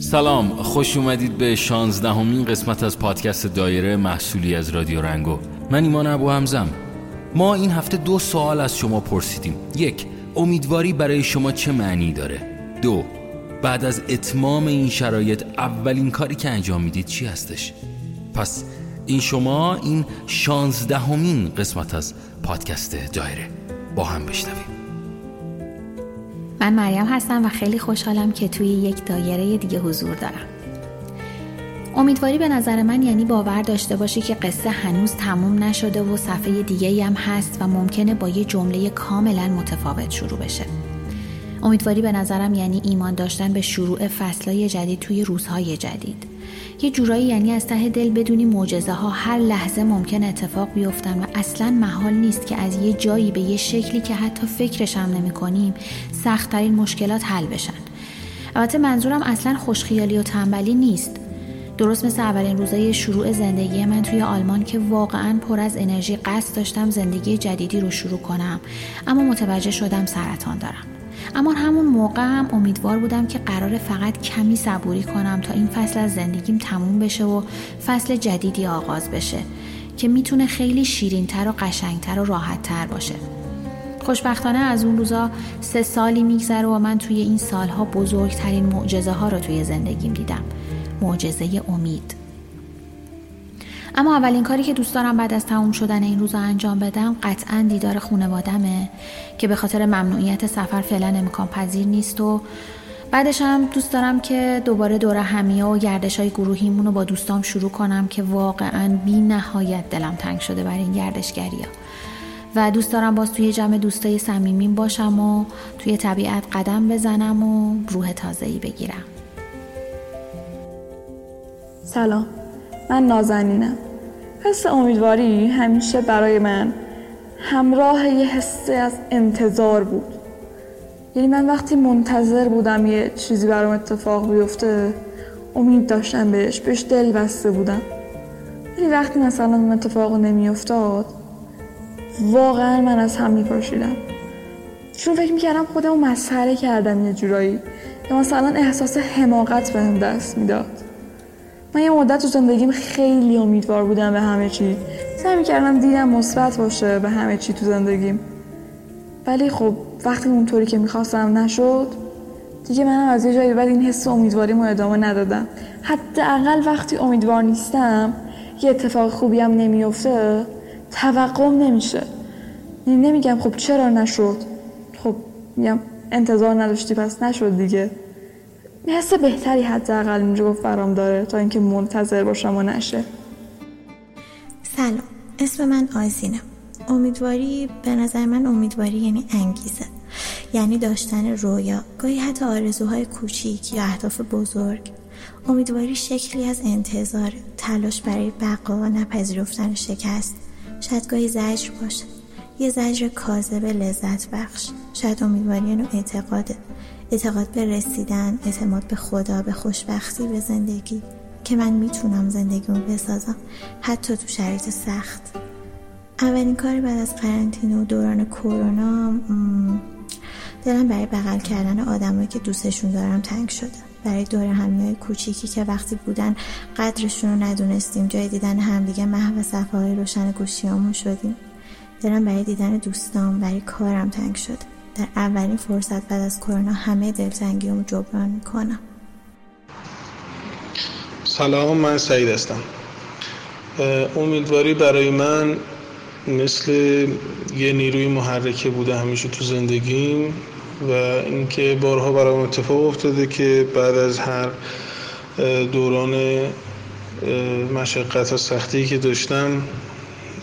سلام خوش اومدید به شانزدهمین قسمت از پادکست دایره محصولی از رادیو رنگو. من ایمان ابو همزم ما این هفته دو سوال از شما پرسیدیم. یک امیدواری برای شما چه معنی داره؟ دو بعد از اتمام این شرایط اولین کاری که انجام می‌دید چی هستش؟ پس این شما این شانزدهمین قسمت از پادکست دایره با هم بشنویم. من مریم هستم و خیلی خوشحالم که توی یک دایره دیگه حضور دارم. امیدواری به نظر من یعنی باور داشته باشی که قصه هنوز تموم نشده و صفحه دیگه هم هست و ممکنه با یه جمله کاملا متفاوت شروع بشه. امیدواری به نظرم یعنی ایمان داشتن به شروع فصلهای جدید توی روزهای جدید. یه جورایی یعنی از ته دل بدونی معجزه ها هر لحظه ممکن اتفاق بیفتن و اصلا محال نیست که از یه جایی به یه شکلی که حتی فکرش هم نمی کنیم سختترین مشکلات حل بشن. البته منظورم اصلا خوشخیالی و تنبلی نیست. درست مثل اولین روزای شروع زندگی من توی آلمان که واقعا پر از انرژی قصد داشتم زندگی جدیدی رو شروع کنم اما متوجه شدم سرطان دارم. اما همون موقع هم امیدوار بودم که قرار فقط کمی صبوری کنم تا این فصل از زندگیم تموم بشه و فصل جدیدی آغاز بشه که می‌تونه خیلی شیرینتر و قشنگتر و راحتتر باشه. خوشبختانه از اون روزا سه سالی میگذره و من توی این سالها بزرگترین معجزه ها رو توی زندگیم دیدم. معجزه امید. اما اولین کاری که دوست دارم بعد از تموم شدن این روزا انجام بدم قطعا دیدار خونوادمه که به خاطر ممنوعیت سفر فعلا امکان پذیر نیست و بعدش هم دوست دارم که دوباره دور همیه و گردش های گروهیمون رو با دوستام شروع کنم که واقعا بی نهایت دلم تنگ شده برای این گردشگری ها. و دوست دارم باز توی جمع دوستای صمیمیم باشم و توی طبیعت قدم بزنم و روح تازه‌ای بگیرم سلام من نازنینم. حس امیدواری همیشه برای من همراه یه حسه از انتظار بود. یعنی من وقتی منتظر بودم یه چیزی برام اتفاق بیفته امید داشتم بهش بهش دل بسته بودم. ولی وقتی مثلا اون اتفاق نمیافتاد واقعا من از هم میپاشیدم. چون فکر می‌کردم خودمو مسخره کردم یه جورایی. یا مثلا احساس حماقت بهم دست می‌داد. من یه مدت تو زندگیم خیلی امیدوار بودم به همه چی. سعی می‌کردم دیدم مثبت باشه به همه چی تو زندگیم. ولی خب وقتی اونطوری که می‌خواستم نشد دیگه منم از یه جایی بعد این حس امیدواریمو ادامه ندادم. حداقل وقتی امیدوار نیستم یه اتفاق خوبی هم نمیفته توقعم نمیشه. یعنی نمیگم خب چرا نشد؟ خب میگم انتظار نداشتی پس نشد دیگه. حس بهتری حداقل اینجا گفت برام داره تا اینکه منتظر باشم و نشه. سلام اسم من آزینه امیدواری به نظر من امیدواری یعنی انگیزه. یعنی داشتن رویا گاهی حتی آرزوهای کوچیک یا اهداف بزرگ. امیدواری شکلی از انتظار تلاش برای بقا و نپذیرفتن شکست. شاید گاهی زجر باشه. یه زجر کاذب لذت بخش شاید امیدواری یعنی اعتقاده. اعتقاد به رسیدن اعتماد به خدا به خوشبختی به زندگی که من می‌تونم زندگیمو بسازم حتی تو شرایط سخت. اولین کاری بعد از قرنطینه و دوران کرونا دلم برای بغل کردن آدمایی که دوستشون دارم تنگ شده. برای دور همیای کوچیکی که وقتی بودن قدرشون رو ندونستیم جای دیدن همدیگه محو صفحه های روشن گوشیامون شدیم. دلم برای دیدن دوستام برای کارم تنگ شده. در اولین فرصت بعد از کرونا همه دلتنگیمو جبران می‌کنم. سلام من سعید هستم. امیدواری برای من مثل یه نیروی محرکه بوده همیشه تو زندگیم و اینکه بارها برام اتفاق افتاده که بعد از هر دوران مشقت و سختی که داشتم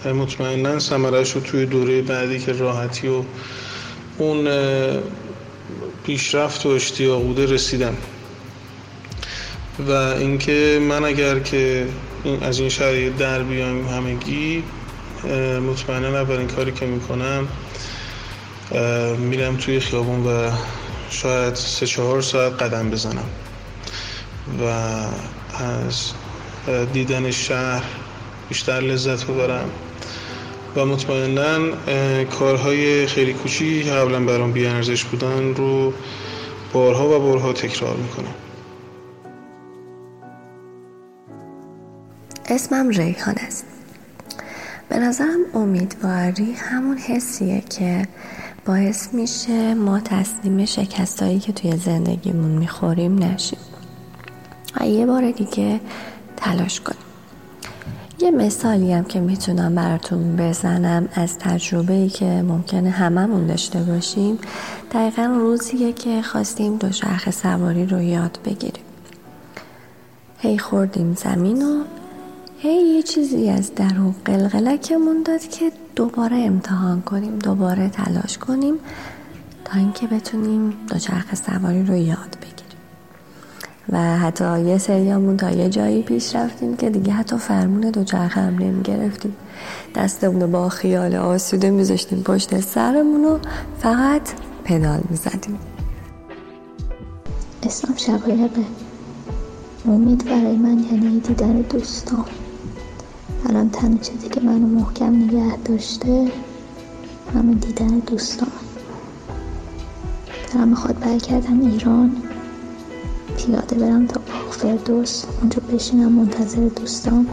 مطمئنا سمرش رو توی دوره بعدی که راحتی و اون پیشرفت و اشتیاق بوده رسیدم و اینکه من اگر که از این شرایط در بیایم همگی مطمئنا اولین کاری که می‌کنم میرم توی خیابون و شاید سه چهار ساعت قدم بزنم. و از دیدن شهر بیشتر لذت ببرم. و مطمئنا کارهای خیلی کوچیکی که قبلا برام بیارزش بودن رو بارها و بارها تکرار می‌کنم. اسمم ریحان است. به نظرم امیدواری همون حسیه که باعث میشه ما تسلیم شکستایی که توی زندگیمون می‌خوریم نشیم. و یه بار دیگه تلاش کنیم. یه مثالی هم که می‌تونم براتون بزنم از تجربه ای که ممکنه هممون داشته باشیم. دقیقا روزیه که خواستیم دوچرخه سواری رو یاد بگیریم. هی خوردیم زمین و هی یه چیزی از درون قلقلکمون داد که دوباره امتحان کنیم دوباره تلاش کنیم تا اینکه بتونیم دوچرخه سواری رو یاد و حتی یه سریامون تا یه جایی پیش رفتیم که دیگه حتی فرمون دوچرخه هم نمی گرفتیم دستمون با خیال آسوده میذاشتیم پشت سرمون و فقط پدال می‌زدیم. اسمم شقایقه امید برای من یعنی دیدن دوستان. الان تنها چیزی که منو محکم نگه داشته همین دیدن دوستان. دارم می‌خواد برگردم ایران. پیاده برم تا باغ فردوس اونجا بشینم منتظر دوستان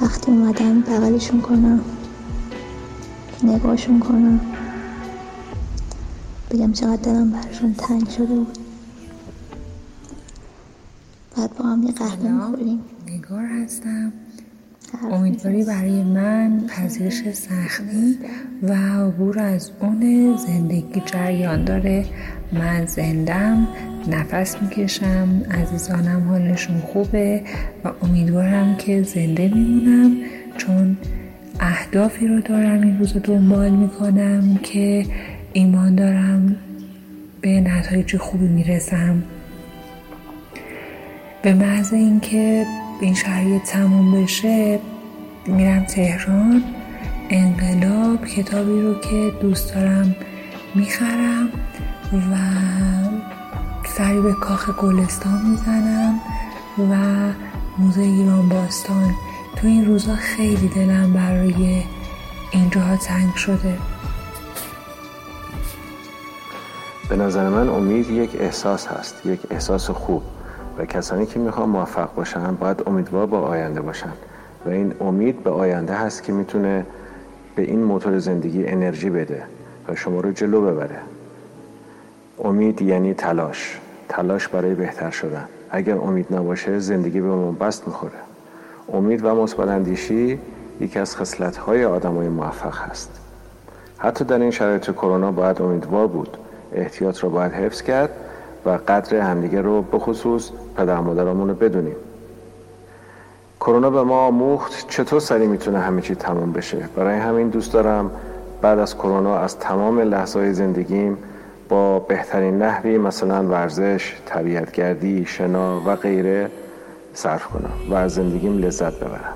وقتی اومدم بغلشون کنم نگاهشون کنم. بگم چقدر دلم برشون تنگ شده بود. بعد با هم یه قهوه می‌خوریم. نگار هستم. امیدواری برای من پذیرش سختی و عبور از اون زندگی جریان داره. من زندم نفس می‌کشم عزیزانم حالشون خوبه و امیدوارم که زنده میمونم چون اهدافی رو دارم این روز دنبال می‌کنم که ایمان دارم به نتایج خوبی می‌رسم. به محض اینکه این شرایط تموم بشه میرم تهران. انقلاب کتابی رو که دوست دارم می‌خرم و سری به کاخ گلستان می‌زنم و موزه ایران باستان. تو این روزا خیلی دلم برای اینجاها تنگ شده. به نظر من امید یک احساس هست یک احساس خوب. و کسانی که می‌خوان موفق باشن باید امیدوار با آینده باشن. و این امید به آینده هست که می‌تونه به این موتور زندگی انرژی بده و شما رو جلو ببره. امید یعنی تلاش. تلاش برای بهتر شدن. اگر امید نباشه زندگی به بست می‌خوره. امید و مثبت اندیشی یکی از خصلت های آدمای موفق هست. حتی در این شرایط کرونا باید امیدوار بود. احتیاط رو باید حفظ کرد. و قدر همدیگه رو به خصوص پدر مادرامون رو بدونیم. کرونا به ما آموخت چطور سریع می‌تونه همه چی تمام بشه. برای همین دوست دارم بعد از کرونا از تمام لحظه های زندگیم با بهترین نحوی مثلا ورزش، طبیعتگردی، شنا و غیره صرف کنم و از زندگیم لذت ببرم.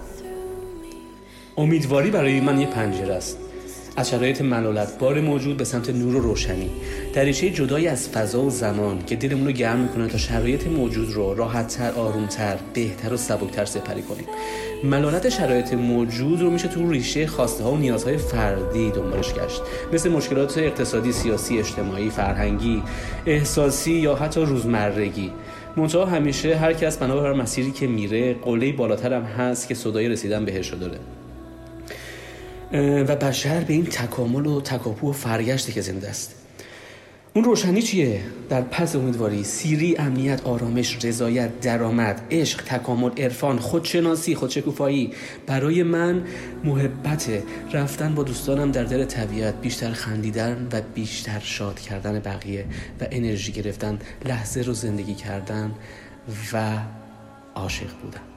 امیدواری برای من یه پنجره است. از شرایط بار موجود به سمت نور و روشنی. دریچه جدایی از فضا و زمان که دلمون رو گرم می‌کنه تا شرایط موجود رو راحتتر آرومتر بهتر و سبکتر سپری کنیم. ملالت شرایط موجود رو میشه تو ریشه خواسته ها و نیازهای فردی دنبالش گشت. مثل مشکلات اقتصادی سیاسی اجتماعی فرهنگی احساسی یا حتی روزمرگی. منتها همیشه هر کس بنابر مسیری که میره قله بالاتر هم هست که صدای رسیدن بهش داره. و بشر به این تکامل و تکاپو و فرگشته که زنده است. اون روشنی چیه؟ در پس امیدواری سیری، امنیت، آرامش، رضایت، درآمد، عشق، تکامل، عرفان، خودشناسی، خودشکوفایی. برای من محبت رفتن با دوستانم در دل طبیعت بیشتر خندیدن و بیشتر شاد کردن بقیه و انرژی گرفتن لحظه رو زندگی کردن و عاشق بودن.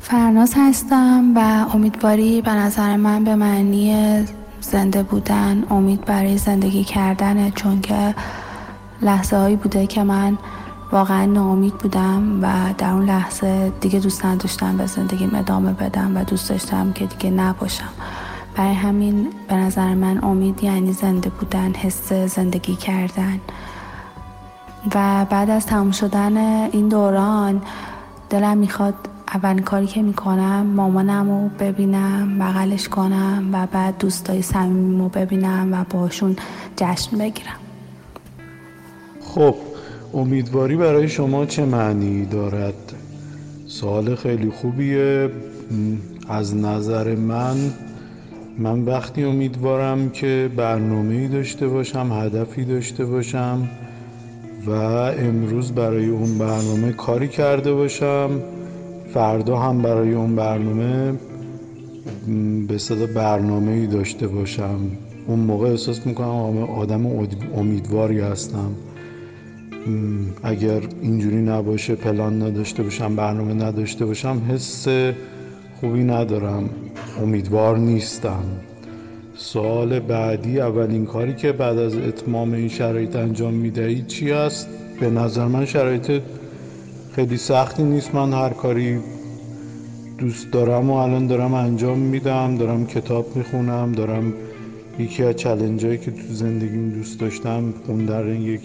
فرناز هستم و امیدواری به نظر من به معنی زنده بودن امید برای زندگی کردنه چون که لحظه هایی بوده که من واقعا ناامید بودم و در اون لحظه دیگه دوست نداشتم به زندگیم ادامه بدم و دوست داشتم که دیگه نباشم. برای همین به نظر من امید یعنی زنده بودن حس زندگی کردن. و بعد از تمام شدن این دوران دلم می‌خواد اولین کاری که می‌کنم مامانم رو ببینم بغلش کنم و بعد دوستای صمیمیم رو ببینم و باشون جشن بگیرم. خب امیدواری برای شما چه معنی دارد؟ سوال خیلی خوبیه. از نظر من من وقتی امیدوارم که برنامه ای داشته باشم هدفی داشته باشم و امروز برای اون برنامه کاری کرده باشم فردا هم برای اون برنامه به صدا برنامه ای داشته باشم. اون موقع احساس می‌کنم آدم امیدواری هستم. اگر اینجوری نباشه پلان نداشته باشم برنامه نداشته باشم حس خوبی ندارم. امیدوار نیستم. سوال بعدی اولین کاری که بعد از اتمام این شرایط انجام می‌دهید چی است؟ به نظر من شرایط خیلی سختی نیست من هر کاری دوست دارم و الان دارم انجام میدم دارم کتاب می‌خونم دارم یکی از چلنج که تو زندگیم دوست داشتم خوندن یک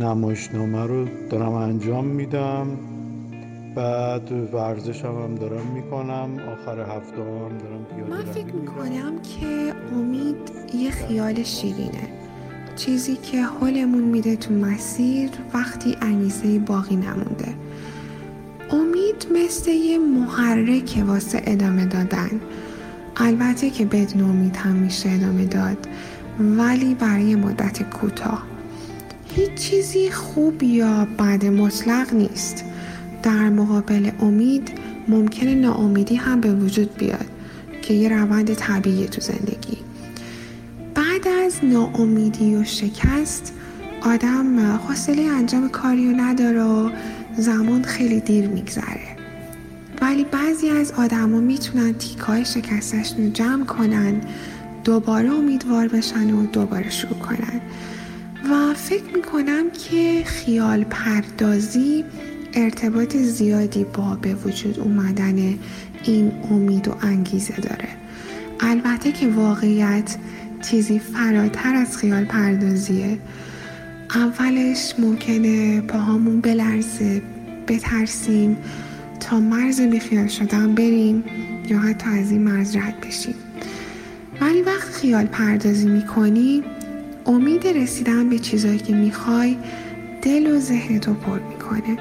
نمایشنامه رو دارم انجام میدم. بعد ورزش هم, هم دارم می‌کنم آخر هفته هم دارم پیاده من فکر می‌کنم که امید یه خیال شیرینه. چیزی که حالمون میده تو مسیر وقتی انگیزه باقی نمونده. امید مثل یه محرک واسه ادامه دادن. البته که بدون امید هم میشه ادامه داد ولی برای مدت کوتاه. هیچ چیزی خوب یا بد مطلق نیست. در مقابل امید ممکنه ناامیدی هم به وجود بیاد که یه روند طبیعی تو زندگی. بعد از ناامیدی و شکست آدم حوصله انجام کاری رو نداره و زمان خیلی دیر میگذره. ولی بعضی از آدما می‌تونن تیکای شکستشون رو جمع کنن دوباره امیدوار بشن و دوباره شروع کنن. و فکر می‌کنم که خیال پردازی ارتباط زیادی با به وجود اومدن این امید و انگیزه داره. البته که واقعیت چیزی فراتر از خیال پردازیه. اولش ممکنه پاهامون بلرزه بترسیم تا مرز بیخیال شدن بریم یا حتی از این مرز رد بشیم. ولی وقت خیال پردازی می‌کنی امید رسیدن به چیزایی که می‌خوای دل و ذهنتو پر می‌کنه.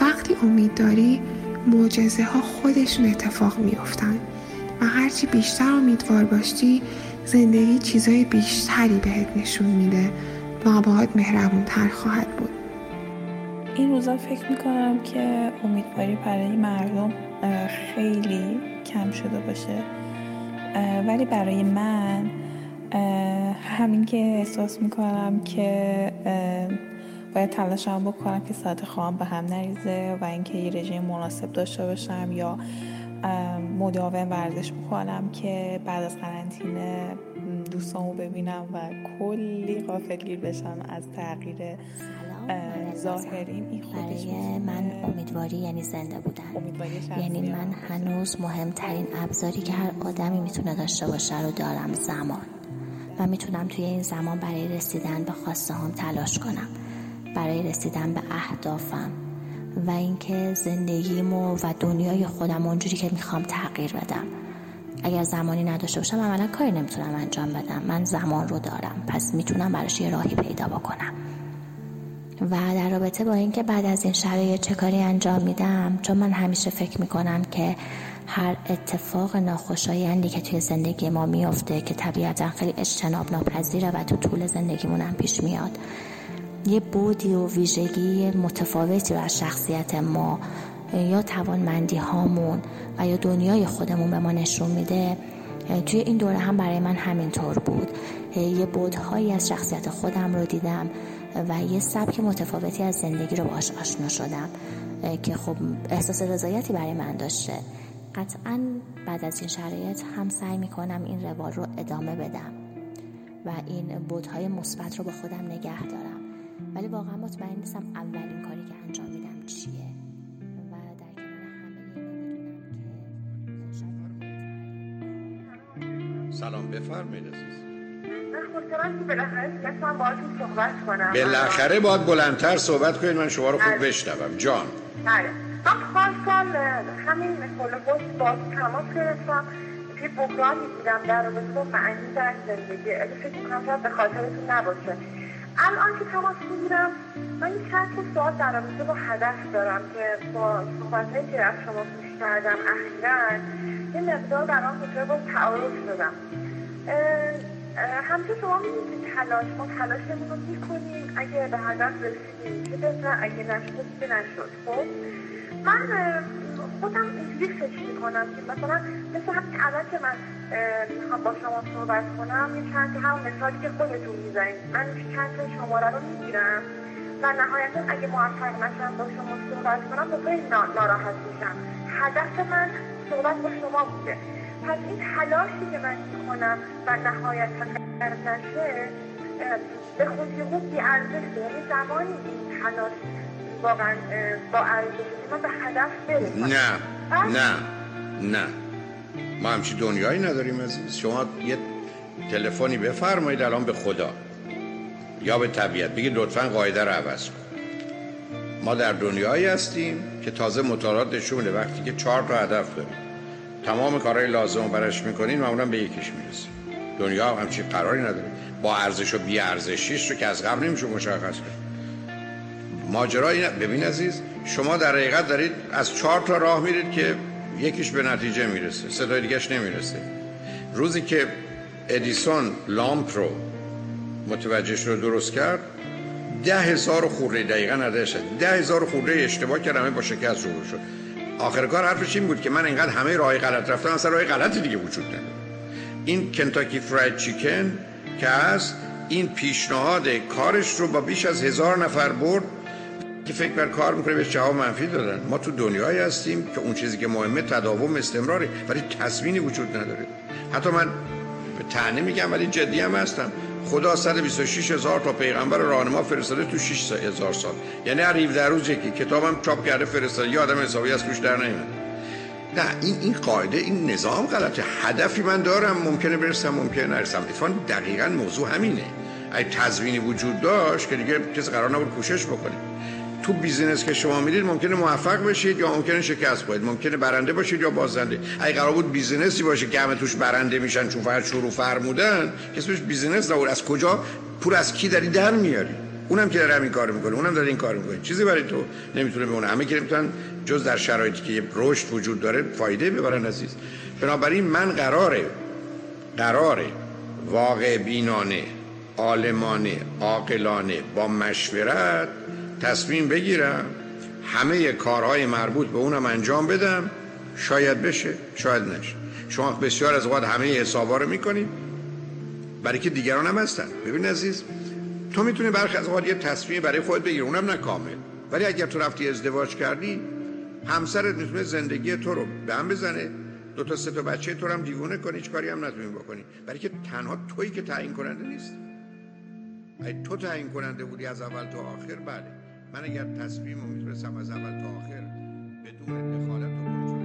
وقتی امید داری معجزه ها خودشون اتفاق میافتن و هرچی بیشتر امیدوار باشی زندگی چیزای بیشتری بهت نشون میده. باهات مهربون تر خواهد بود. این روزا فکر می‌کنم که امیدواری برای مردم خیلی کم شده باشه. ولی برای من همین که احساس می‌کنم که باید تلاشم بکنم که ساعت خواهم به هم نریزه و اینکه یه رژیم مناسب داشته باشم یا مداوم ورزش بکنم که بعد از قرنطینه دوستامو ببینم و کلی غافلگیر بشم از تغییر ظاهریم این خودش من امیدواری یعنی زنده بودن. یعنی من هنوز مهمترین ابزاری که هر آدمی می‌تونه داشته باشه رو دارم زمان. و می‌تونم توی این زمان برای رسیدن به خواسته هم تلاش کنم. برای رسیدن به اهدافم. و اینکه زندگیمو و دنیای خودم اونجوری که می‌خوام تغییر بدم. اگر زمانی نداشته باشم عملا کاری نمی‌تونم انجام بدم. من زمان رو دارم. پس می‌تونم براش یه راهی پیدا بکنم. و در رابطه با اینکه بعد از این شرایط چه کاری انجام میدم چون من همیشه فکر می‌کنم که هر اتفاق ناخوشایندی که توی زندگی ما میافته که طبیعتا خیلی اجتناب ناپذیره و تو طول زندگیمون هم پیش میاد یه بودی و ویژگی متفاوتی رو از شخصیت ما یا توانمندی هامون و یا دنیای خودمون به ما نشون میده توی این دوره هم برای من همینطور بود. یه بودهایی از شخصیت خودم رو دیدم و یه سبک متفاوتی از زندگی رو باش آشنا شدم که خب احساس رضایتی برای من داشته. قطعا بعد از این شرایط هم سعی می‌کنم این روال رو ادامه بدم و این بودهای مثبت رو با خودم نگه دارم. ولی واقعا مطمئن نیستم اولین کاری که انجام میدم چیه. سلام بفرمایید عزیز. کنم. بالاخره باید بلندتر صحبت کنید من شما رو خوب بله. بشنوم. جان. بله. من سال همین کل با تماس گرفتم. توی بحرانی بودم در رابطه با معنی در زندگی. اگه فکر می‌کنم شاید به خاطرتون نباشه. الان که تماس می‌گیرم من من چند تا سوال در رابطه با هدف دارم که با صحبت که از شما گوش کردم اخیرا یه مقدار برام به با تعارف شدم همچه شما می‌دونید تلاش ما تلاشمون رو می‌کنیم. اگه به هدف رسیدیم چه بهتر اگه نشد که نشد. خب؟ من خودم اینجوری فکر می‌کنم که مثلا مثل همین الان که من می‌خوام با شما صحبت کنم یه چند هم مثالی که خودتون می‌زنید. من چند تا شماره رو می‌گیرم و نهایتا اگه موفق نشم با شما صحبت کنم خیلی ناراحت میشم. هدف من صحبت با شما بوده. پس این تلاشی که من می‌کنم و نهایتا نشه به خودی خود بی ارزش یعنی زمانی این تلاش واقعا با ارزش من به هدف برسم. نه نه نه. ما همچی دنیایی نداریم عزیز. شما یه تلفنی بفرمایید الان به خدا. یا به طبیعت. بگید لطفا قاعده رو عوض کن. ما در دنیایی هستیم. که تازه مطالعات نشون میده وقتی که چهار تا هدف داریم. تمام کارهای لازم برش می‌کنین معمولا به یکیش می‌رسیم. دنیا همچین قراری نداره. با ارزش و بی ارزشیش رو که از قبل نمیشه مشخص کرد. ماجرا ببین عزیز شما در حقیقت دارید از چهار تا راه میرید که یکیش به نتیجه می‌رسه. صدای دیگهش نمی‌رسه. روزی که ادیسون لامپ رو متوجهش رو درست کرد ده هزار خورده دقیقا نداشت ده هزار خورده اشتباه کرد همه با شکست شروع شد. آخر کار حرفش این بود که من اینقدر همه راه غلط رفتم اصلا راه غلطی دیگه وجود نداره. این کنتاکی فراید چیکن که هست این پیشنهاد کارش رو با بیش از هزار نفر برد. که فکر بر کار می‌کنه به جواب منفی دادن. ما تو دنیایی هستیم که اون چیزی که مهمه تداوم استمراره ولی تصمینی وجود نداره. حتی من به تنه میگم ولی جدی هم هستم. خدا 126 هزار تا پیغمبر راهنما فرستاده تو 6 هزار سال. یعنی هر 17 روز یکی کتابم چاپ کرده فرستاده یه آدم حسابی از توش در نمیاد نه این این قاعده این نظام غلطه. هدفی من دارم ممکنه برسم ممکنه نرسم. اتفاقا دقیقا موضوع همینه. اگه تضمینی وجود داشت که دیگه کسی قرار نبود کوشش بکنه. تو business که شما می‌دید ممکنه موفق بشید یا ممکنه شکست باشید ممکنه برنده باشید یا بازنده. اگه قرار بود business ی باشه که همه توش برنده میشن چون فقط شروع فرمودن کسی business نبود. از کجا پول از کی داری در میاری؟ اونم که داره همین کارو می‌کنه. اونم داره این کار می‌کنه. چیزی برای تو نمی‌تونه بمونه. همه که نمی‌تونن جز در شرایطی که رشد وجود داره فایده ببرن عزیز. بنابراین من قراره قراره واقع بینانه عالمانه عاقلانه با مشورت تصمیم بگیرم همه کارهای مربوط به اونم انجام بدم. شاید بشه شاید نشه. شما بسیار از اوقات همه حسابا رو می‌کنید. برای که دیگران هم هستن. ببین عزیز تو می‌تونی برخی از اوقات یه تصمیم برای خود بگیری. اونم نه کامل. ولی اگر تو رفتی ازدواج کردی همسرت می‌تونه زندگی تو رو به هم بزنه. دو تا سه تا بچه تو رو هم دیوونه کنی هیچ کاری هم نتونی بکنی. برای که تنها تویی که تعیین کننده نیست اگه تو تعیین کننده بودی از اول تا آخر؟ بله. من اگر تصمیم رو می‌تونستم از اول تا آخر بدون دخالت و کنترل